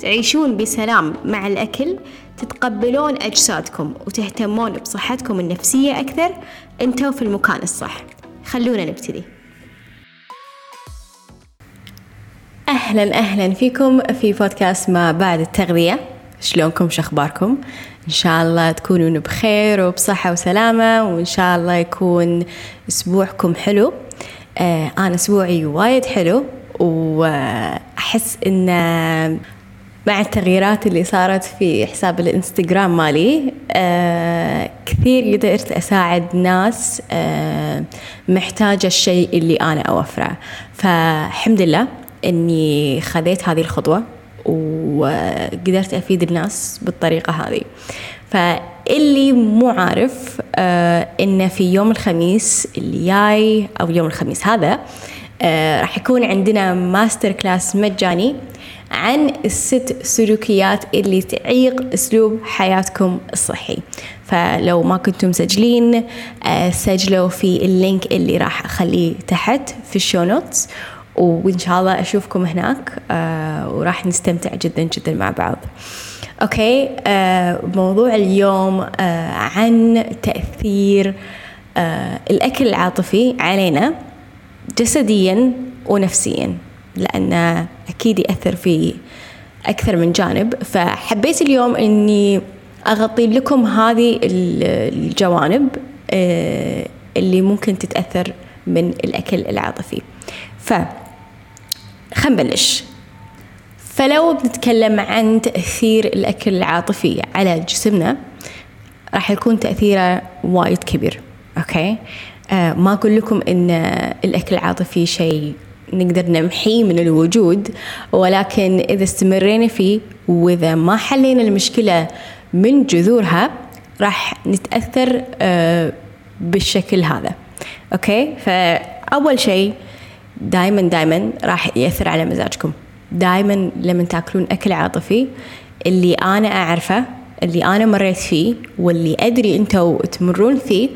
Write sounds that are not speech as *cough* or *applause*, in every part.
تعيشون بسلام مع الأكل تتقبلون أجسادكم وتهتمون بصحتكم النفسية أكثر. أنتوا في المكان الصح. خلونا نبتدي. أهلا أهلا فيكم في بودكاست ما بعد التغذية. شلونكم؟ شخباركم إن شاء الله تكونون بخير وبصحة وسلامة وإن شاء الله يكون أسبوعكم حلو. آه أنا أسبوعي وايد حلو وأحس إن مع التغييرات اللي صارت في حساب الإنستغرام مالي آه كثير قدرت أساعد ناس آه محتاجة الشيء اللي أنا أوفره. فالحمد لله أني خذيت هذه الخطوة وقدرت أفيد الناس بالطريقة هذه. فاللي مو عارف آه إن في يوم الخميس اللي جاي أو يوم الخميس هذا آه راح يكون عندنا masterclass مجاني عن الست سلوكيات اللي تعيق أسلوب حياتكم الصحي. فلو ما كنتم مسجلين آه سجلوا في ال link اللي راح أخليه تحت في ال show notes وإن شاء الله أشوفكم هناك آه وراح نستمتع جدا جدا مع بعض. okay آه موضوع اليوم عن تأثير الأكل العاطفي علينا جسديا ونفسيا. لأنه أكيد يأثر في أكثر من جانب. فحبيت اليوم أني أغطي لكم هذه الجوانب اللي ممكن تتأثر من الأكل العاطفي. ف نبلش. فلو بنتكلم عن تأثير الأكل العاطفي على جسمنا راح يكون تأثيره وايد كبير okay؟ آه ما أقول لكم إن الأكل العاطفي شيء نقدر نمحيه من الوجود ولكن إذا استمرينا فيه وإذا ما حلينا المشكلة من جذورها راح نتأثر بالشكل هذا. okay؟ فأول شيء دائما دائما راح يأثر على مزاجكم. دائما لما تاكلون أكل عاطفي اللي أنا أعرفه اللي أنا مريت فيه واللي أدري أنتوا تمرون فيه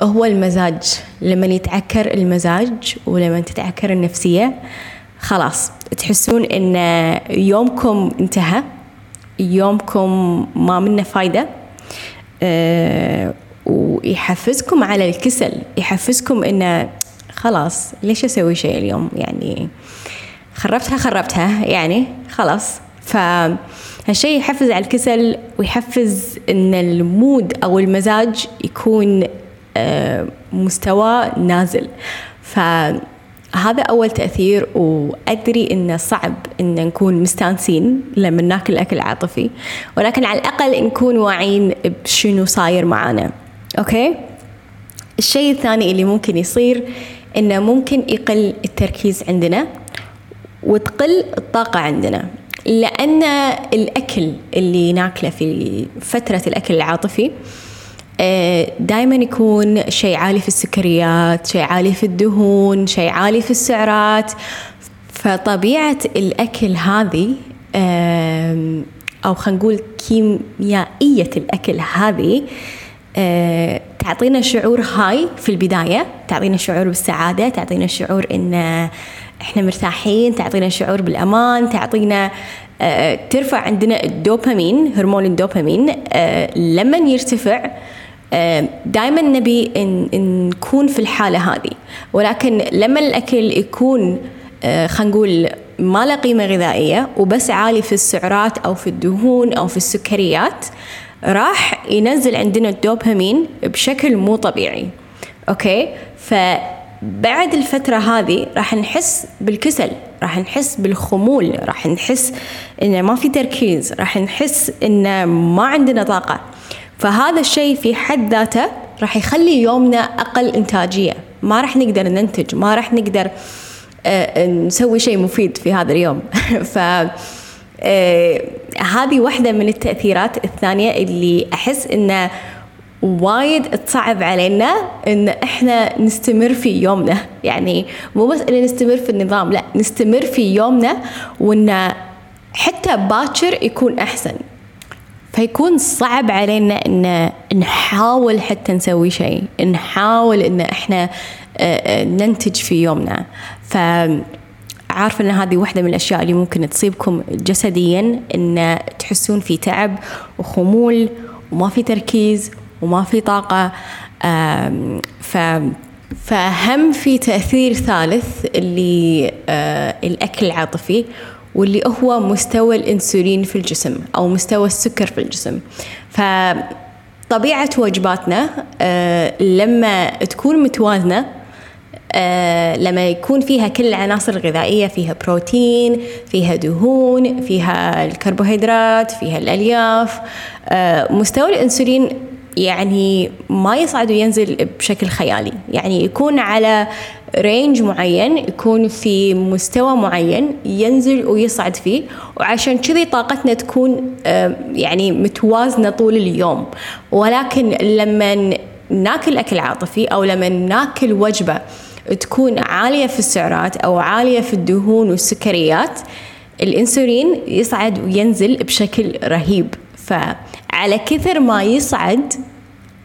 هو المزاج. لما يتعكر المزاج ولما تتعكر النفسية خلاص تحسون إن يومكم انتهى يومكم ما منه فايدة أه ويحفزكم على الكسل يحفزكم انه خلاص ليش أسوي شيء اليوم؟ يعني خربتها خربتها يعني خلاص. فهالشيء يحفز على الكسل ويحفز إن ال mood أو المزاج يكون مستوى نازل. فهذا أول تأثير وأدري إنه صعب إن نكون مستانسين لما ناكل أكل عاطفي ولكن على الأقل نكون واعيين بشنو صاير معانا. okay؟ الشيء الثاني اللي ممكن يصير إنه ممكن يقل التركيز عندنا وتقل الطاقة عندنا لأن الأكل اللي ناكله في فترة الأكل العاطفي دائما يكون شيء عالي في السكريات شيء عالي في الدهون شيء عالي في السعرات. فطبيعة الأكل هذه أو خلينا نقول كيميائية الأكل هذه تعطينا شعور هاي في البداية تعطينا شعور بالسعادة تعطينا شعور إن إحنا مرتاحين تعطينا شعور بالأمان تعطينا ترفع عندنا الدوبامين هرمون الدوبامين لما يرتفع دائما نبي إن نكون في الحالة هذه. ولكن لما الأكل يكون خلينا نقول ما له قيمة غذائية وبس عالي في السعرات أو في الدهون أو في السكريات راح ينزل عندنا الدوبامين بشكل مو طبيعي. أوكي؟ فبعد الفترة هذه راح نحس بالكسل راح نحس بالخمول راح نحس إن ما في تركيز راح نحس إن ما عندنا طاقة. فهذا الشيء في حد ذاته راح يخلي يومنا أقل إنتاجية. ما راح نقدر ننتج ما راح نقدر نسوي شيء مفيد في هذا اليوم. *laughs* ف هذه واحدة من التأثيرات الثانية اللي أحس إنه وايد تصعب علينا إن إحنا نستمر في يومنا. يعني مو بس ان نستمر في النظام لا نستمر في يومنا وان حتى باكر يكون أحسن. فيكون صعب علينا إن نحاول حتى نسوي شيء نحاول إن إحنا آه، آه، ننتج في يومنا. ف عارفة إن هذه واحدة من الأشياء اللي ممكن تصيبكم جسديا إن تحسون في تعب وخمول وما في تركيز وما في طاقة. ف فهم في تأثير ثالث اللي آه، الأكل العاطفي. واللي هو مستوى الإنسولين في الجسم أو مستوى السكر في الجسم. فطبيعة وجباتنا آه، لما تكون متوازنة آه، لما يكون فيها كل العناصر الغذائية فيها بروتين فيها دهون فيها الكربوهيدرات فيها الألياف آه، مستوى الأنسولين يعني ما يصعد وينزل بشكل خيالي. يعني يكون على رينج معين يكون في مستوى معين ينزل ويصعد فيه وعشان كذي طاقتنا تكون يعني متوازنة طول اليوم. ولكن لما ناكل أكل عاطفي أو لما ناكل وجبة تكون عالية في السعرات أو عالية في الدهون والسكريات الإنسولين يصعد وينزل بشكل رهيب. فعلى كثر ما يصعد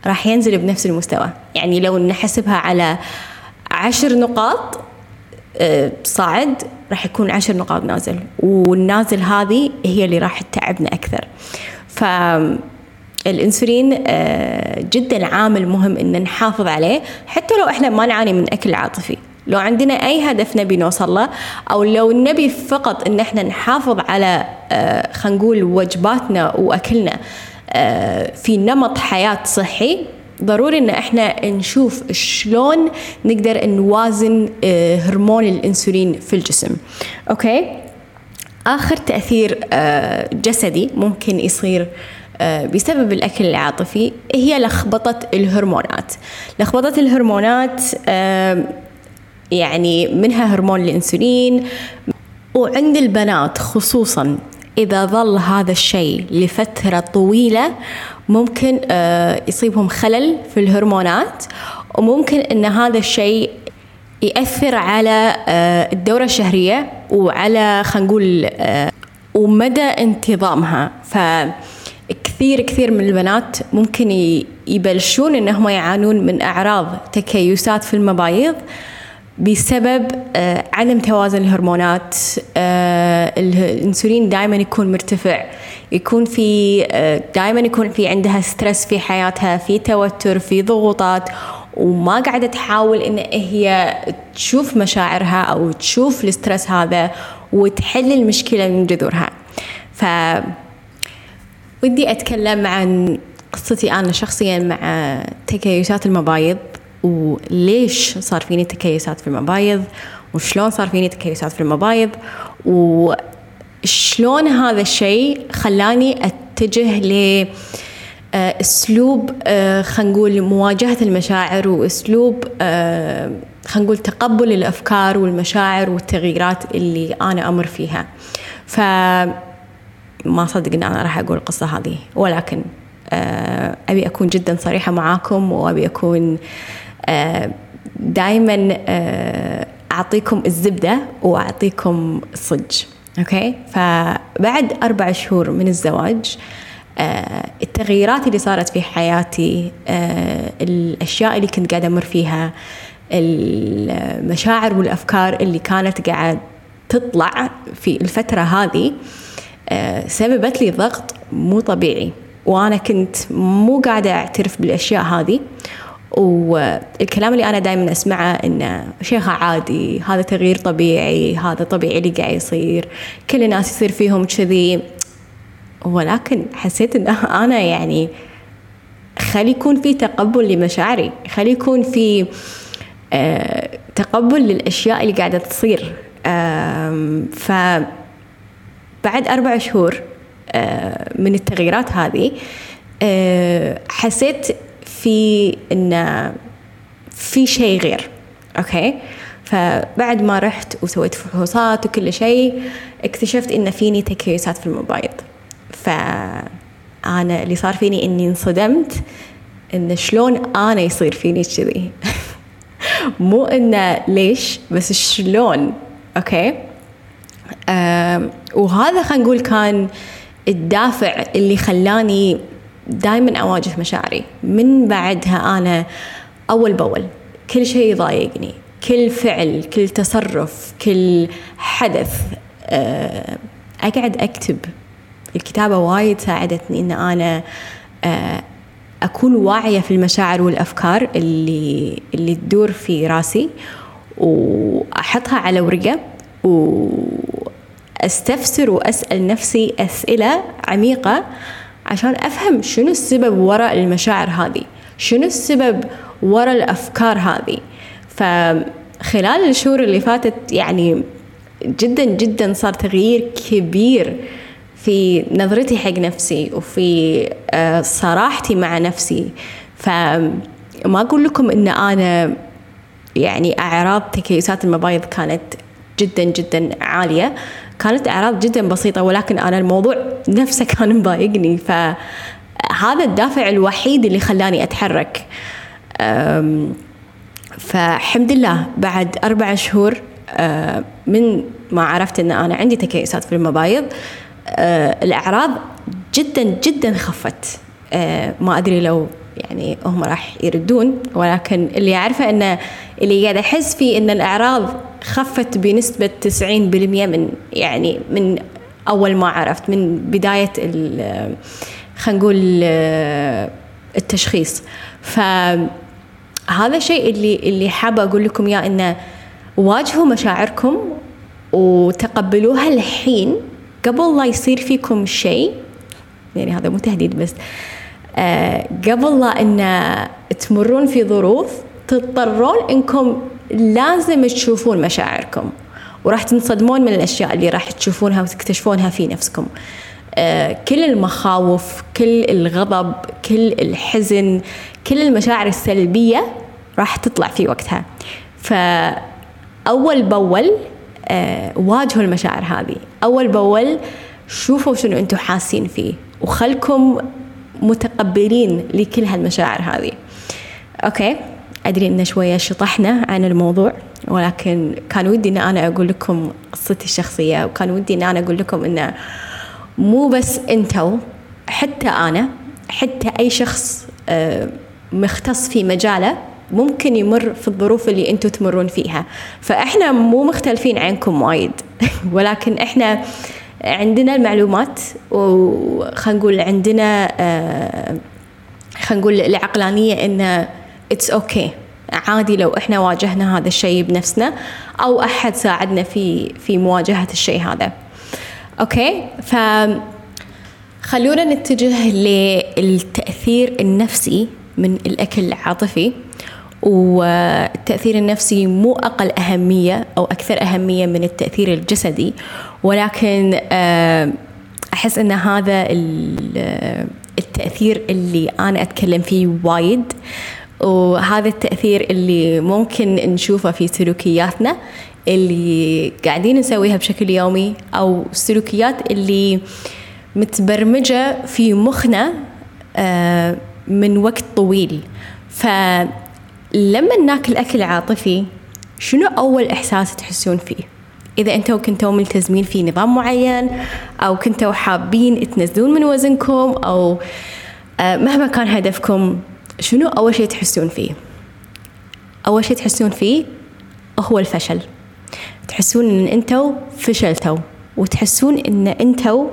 راح ينزل بنفس المستوى. يعني لو نحسبها على عشر نقاط آه، صعد راح يكون عشر نقاط نازل. والنازل هذه هي اللي راح تتعبنا أكثر. ف الإنسولين آه، جدا عامل مهم إن نحافظ عليه حتى لو إحنا ما نعاني من أكل عاطفي. لو عندنا أي هدف نبي نوصل له أو لو نبي فقط إن إحنا نحافظ على آه، خلينا نقول وجباتنا وأكلنا في نمط حياة صحي ضروري إن إحنا نشوف شلون نقدر نوازن آه، هرمون الإنسولين في الجسم. أوكي؟ آخر تأثير آه، جسدي ممكن يصير آه، بسبب الأكل العاطفي هي لخبطة الهرمونات. لخبطة الهرمونات يعني منها هرمون الإنسولين وعند البنات خصوصا إذا ظل هذا الشيء لفترة طويلة ممكن آه، يصيبهم خلل في الهرمونات وممكن إن هذا الشيء يأثر على آه، الدورة الشهرية وعلى خلينا نقول آه، ومدى انتظامها. فكثير كثير من البنات ممكن يبلشون انهم يعانون من أعراض تكيسات في المبايض بسبب عدم توازن الهرمونات الانسولين دائما يكون مرتفع يكون في آه، دائما يكون في عندها stress في حياتها في توتر في ضغوطات وما قاعدة تحاول إن هي تشوف مشاعرها أو تشوف ال stress هذا وتحل المشكلة من جذورها. ف ودي أتكلم عن قصتي أنا شخصيا مع تكيسات المبايض. وليش صار فيني تكيسات في المبايض؟ وشلون صار فيني تكيسات في المبايض؟ و شلون هذا الشيء خلاني أتجه ل آه، أسلوب آه، خلينا نقول مواجهة المشاعر وأسلوب آه، خلينا نقول تقبل الأفكار والمشاعر والتغييرات اللي أنا أمر فيها. ف ما صدق ان أنا راح أقول القصة هذه. ولكن أبي أكون جدا صريحة معاكم وأبي أكون دائما أعطيكم الزبدة وأعطيكم الصج أوكي؟ فبعد أربع شهور من الزواج آه التغييرات اللي صارت في حياتي آه الأشياء اللي كنت قاعدة أمر فيها المشاعر والأفكار اللي كانت قاعد تطلع في الفترة هذه آه سببت لي ضغط مو طبيعي. وأنا كنت مو قاعدة أعترف بالأشياء هذه. والكلام اللي أنا دائما أسمعه انه شيخة عادي هذا تغيير طبيعي هذا طبيعي اللي قاعد يصير كل الناس يصير فيهم كذي. ولكن حسيت إن *laughs* أنا يعني خلي يكون في تقبل لمشاعري خلي يكون في آه تقبل للأشياء اللي قاعدة تصير. ف بعد أربع شهور آه من التغييرات هذه آه حسيت في إن في شيء غير okay؟ فبعد ما رحت وسويت فحوصات وكل شيء اكتشفت إن فيني تكيسات في المبايض فأنا اللي صار فيني إني انصدمت إن شلون أنا يصير فيني كذي. *laughs* مو إنه ليش بس شلون okay؟ وهذا خلينا نقول كان الدافع اللي خلاني دائما أواجه مشاعري. من بعدها أنا أول بأول كل شيء يضايقني. كل فعل كل تصرف كل حدث آه أقعد أكتب. الكتابة وايد ساعدتني إن أنا آه أكون واعية في المشاعر والأفكار اللي اللي تدور في راسي وأحطها على ورقة وأستفسر وأسأل نفسي أسئلة عميقة. عشان أفهم شنو السبب وراء المشاعر هذه شنو السبب وراء الأفكار هذه. فخلال الشهور اللي فاتت يعني جدا جدا صار تغيير كبير في نظرتي حق نفسي وفي آه، صراحتي مع نفسي. فما أقول لكم إن أنا يعني أعراض تكيسات المبايض كانت جدا جدا عالية كانت أعراض جدا بسيطة ولكن أنا الموضوع *laughs* نفسه كان مضايقني. فهذا الدافع الوحيد اللي خلاني أتحرك. فحمد لله بعد أربع شهور آه، من ما عرفت أن أنا عندي تكيسات في المبايض آه، الأعراض جدا جدا خفت. آه، ما أدري لو يعني هم راح يردون ولكن اللي أعرفه أنه اللي قاعد أحس فيه أن الأعراض خفت بنسبة 90% من يعني من أول ما عرفت من بداية خلينا نقول التشخيص. فهذا الشيء اللي اللي حابة أقول لكم إياه إنه واجهوا مشاعركم وتقبلوها الحين قبل لا يصير فيكم شيء. يعني هذا مو تهديد بس. قبل لا إن تمرون في ظروف تضطرون إنكم لازم تشوفون مشاعركم وراح تنصدمون من الأشياء اللي راح تشوفونها وتكتشفونها في نفسكم. آه كل المخاوف كل الغضب كل الحزن كل المشاعر السلبية راح تطلع في وقتها. فأول بأول آه واجهوا المشاعر هذه. أول بأول شوفوا شنو أنتم حاسين فيه وخلكم متقبلين لكل هالمشاعر هذه. أوكي؟ أدري إن شوية شطحنا عن الموضوع ولكن كان ودي إن أنا أقول لكم قصتي الشخصية وكان ودي إن أنا أقول لكم إنه مو بس إنتو حتى أنا حتى أي شخص آه، مختص في مجاله ممكن يمر في الظروف اللي أنتم تمرون فيها. فإحنا مو مختلفين عنكم وايد *laughs* ولكن إحنا عندنا المعلومات وخلينا نقول عندنا آه، خلينا نقول العقلانية إن it's okay okay. عادي لو إحنا واجهنا هذا الشيء بنفسنا أو أحد ساعدنا في في مواجهة الشيء هذا. أوكي ف خلونا نتجه للتأثير النفسي من الأكل العاطفي. والتأثير النفسي مو أقل أهمية أو أكثر أهمية من التأثير الجسدي ولكن آه، أحس أن هذا التأثير اللي أنا أتكلم فيه وايد وهذا التأثير اللي ممكن نشوفه في سلوكياتنا اللي قاعدين نسويها بشكل يومي أو السلوكيات اللي متبرمجة في مخنا آه، من وقت طويل. ف لما ناكل أكل عاطفي شنو أول إحساس تحسون فيه؟ إذا أنتوا كنتوا ملتزمين في نظام معين أو كنتوا حابين تنزلون من وزنكم أو آه، مهما كان هدفكم شنو أول شيء تحسون فيه؟ أول شيء تحسون فيه هو الفشل تحسون إن أنتوا فشلتوا وتحسون إن أنتوا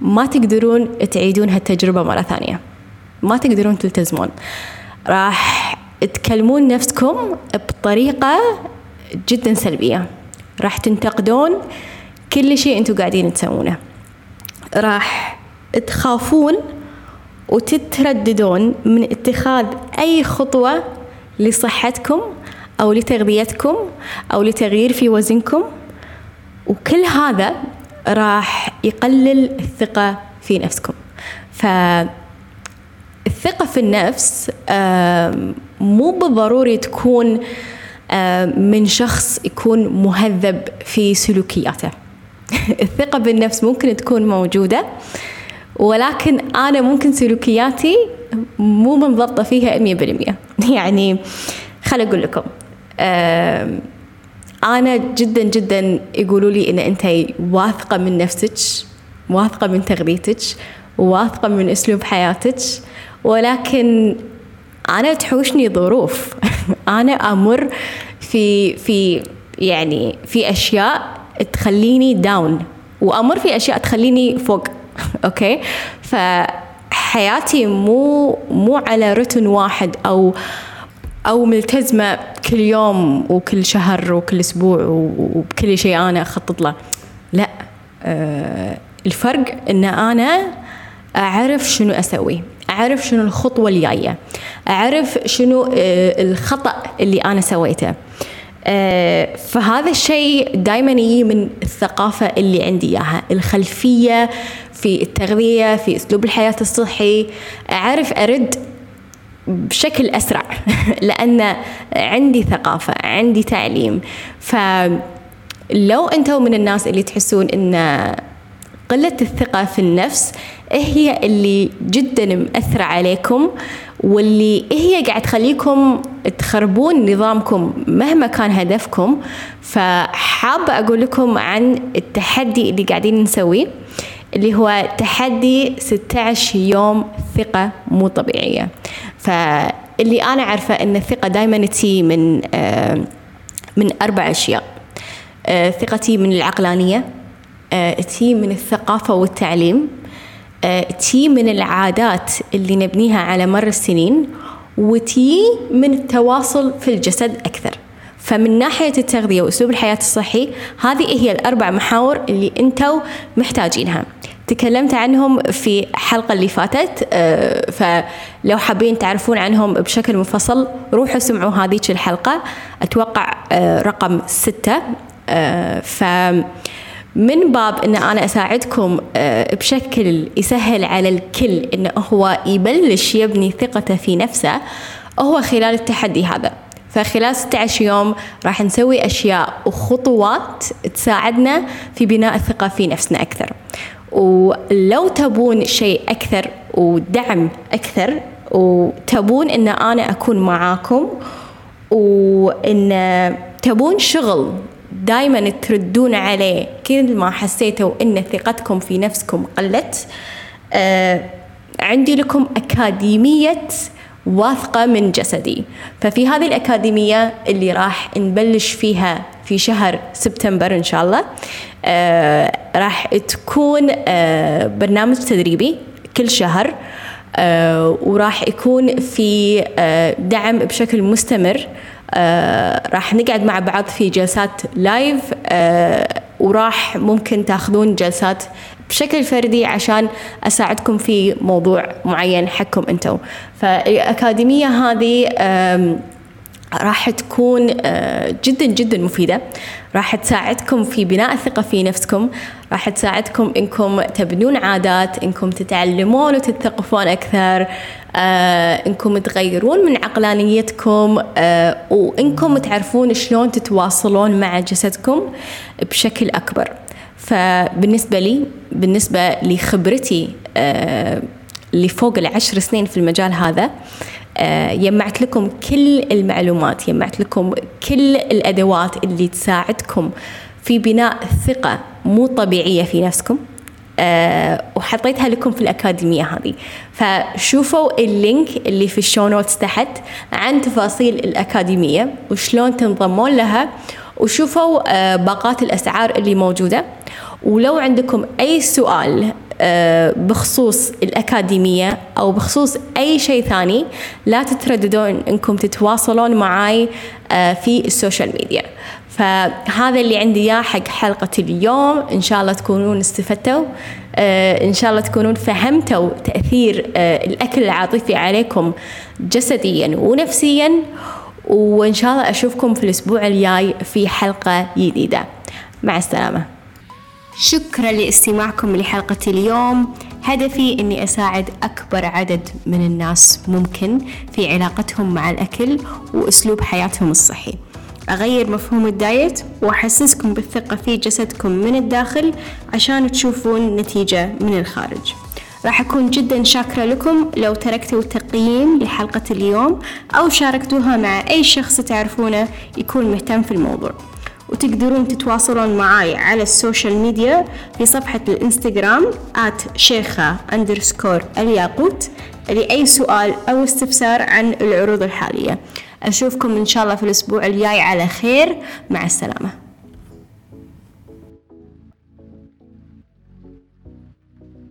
ما تقدرون تعيدون هالتجربة مرة ثانية ما تقدرون تلتزمون راح تكلمون نفسكم بطريقة جدا سلبية. راح تنتقدون كل شيء أنتم قاعدين تسوونه. راح تخافون وتترددون من اتخاذ أي خطوة لصحتكم أو لتغذيتكم أو لتغيير في وزنكم. وكل هذا راح يقلل الثقة في نفسكم. ف الثقة في النفس مو بالضروري تكون من شخص يكون مهذب في سلوكياته. *laughs* الثقة بالنفس ممكن تكون موجودة ولكن أنا ممكن سلوكياتي مو منضبطة فيها مية بالمية. *laughs* يعني خل أقول لكم أنا جدا جدا يقولوا لي إن أنت واثقة من نفسك واثقة من تغذيتك واثقة من أسلوب حياتك ولكن أنا تحوشني ظروف. *laughs* أنا أمر في في يعني في أشياء تخليني down وأمر في أشياء تخليني فوق. *laughs* okay؟ فحياتي مو مو على رتن واحد أو أو ملتزمة كل يوم وكل شهر وكل أسبوع وبكل شيء أنا أخطط له. لا. أه الفرق إن أنا أعرف شنو أسوي أعرف شنو الخطوة الجاية. أعرف شنو آه، الخطأ اللي أنا سويته. آه، فهذا الشيء دائما يجي من الثقافة اللي عندي إياها. الخلفية في التغذية في أسلوب الحياة الصحي. أعرف أرد بشكل أسرع *laughs* لأن عندي ثقافة عندي تعليم. فلو أنتم من الناس اللي تحسون إن قلة الثقة في النفس هي اللي جدا مأثرة عليكم واللي هي قاعد تخليكم تخربون نظامكم مهما كان هدفكم. فحابة أقول لكم عن التحدي اللي قاعدين نسويه اللي هو تحدي 16 يوم ثقة مو طبيعية. فاللي أنا عارفة أن الثقة دائما تي من آه، من أربع أشياء. آه، ثقتي من العقلانية تي من الثقافة والتعليم آه، تي من العادات اللي نبنيها على مر السنين وتي من التواصل في الجسد أكثر. فمن ناحية التغذية وأسلوب الحياة الصحي هذه هي الأربع محاور اللي أنتوا محتاجينها. تكلمت عنهم في الحلقة اللي فاتت آه، فلو حابين تعرفون عنهم بشكل مفصل روحوا سمعوا هذيك الحلقة. أتوقع رقم ستة. ف من باب إن أنا أساعدكم آه، بشكل يسهل على الكل انه هو يبلش يبني ثقته في نفسه هو خلال التحدي هذا. فخلال 16 يوم راح نسوي أشياء وخطوات تساعدنا في بناء الثقة في نفسنا أكثر. ولو تبون شيء أكثر ودعم أكثر وتبون إن أنا أكون معاكم وإن تبون شغل دائما تردون عليه. كل ما حسيتوا إن ثقتكم في نفسكم قلت آه عندي لكم أكاديمية واثقة من جسدي. ففي هذه الأكاديمية اللي راح نبلش فيها في شهر سبتمبر إن شاء الله آه راح تكون آه برنامج تدريبي كل شهر وراح يكون في دعم بشكل مستمر. راح نقعد مع بعض في جلسات لايف آه وراح ممكن تاخذون جلسات بشكل فردي عشان أساعدكم في موضوع معين حقكم أنتم فالأكاديمية هذه راح تكون آه، جدا جدا مفيدة. راح تساعدكم في بناء الثقة في نفسكم. راح تساعدكم إنكم تبنون عادات إنكم تتعلمون وتتثقفون أكثر آه، إنكم تغيرون من عقلانيتكم آه، وإنكم تعرفون شلون تتواصلون مع جسدكم بشكل أكبر. فبالنسبة لي بالنسبة لخبرتي اللي فوق العشر سنين في المجال هذا آه، يجمعت لكم كل المعلومات يجمعت لكم كل الأدوات اللي تساعدكم في بناء ثقة مو طبيعية في نفسكم أه وحطيتها لكم في الأكاديمية هذه. فشوفوا ال link اللي في ال show notes تحت عن تفاصيل الأكاديمية وشلون تنضمون لها وشوفوا أه باقات الأسعار اللي موجودة. ولو عندكم أي سؤال آه، بخصوص الأكاديمية أو بخصوص أي شيء ثاني لا تترددون أنكم تتواصلون معي آه، في ال social media. فهذا اللي عندي إياه حق حلقة اليوم. إن شاء الله تكونون استفدتوا آه، إن شاء الله تكونون فهمتوا تأثير الأكل العاطفي عليكم جسديا ونفسيا. وإن شاء الله أشوفكم في الأسبوع الجاي في حلقة جديدة. مع السلامة. شكرا لاستماعكم لحلقة اليوم. هدفي أني أساعد أكبر عدد من الناس ممكن في علاقتهم مع الأكل وأسلوب حياتهم الصحي. أغير مفهوم ال diet وأحسسكم بالثقة في جسدكم من الداخل عشان تشوفون نتيجة من الخارج. راح أكون جدا شاكرة لكم لو تركتوا تقييم لحلقة اليوم أو شاركتوها مع أي شخص تعرفونه يكون مهتم في الموضوع. وتقدرون تتواصلون معاي على ال social media في صفحة الإنستغرام شيخة أندرسكور الياقوت لأي سؤال أو استفسار عن العروض الحالية. أشوفكم إن شاء الله في الأسبوع الجاي. على خير. مع السلامة.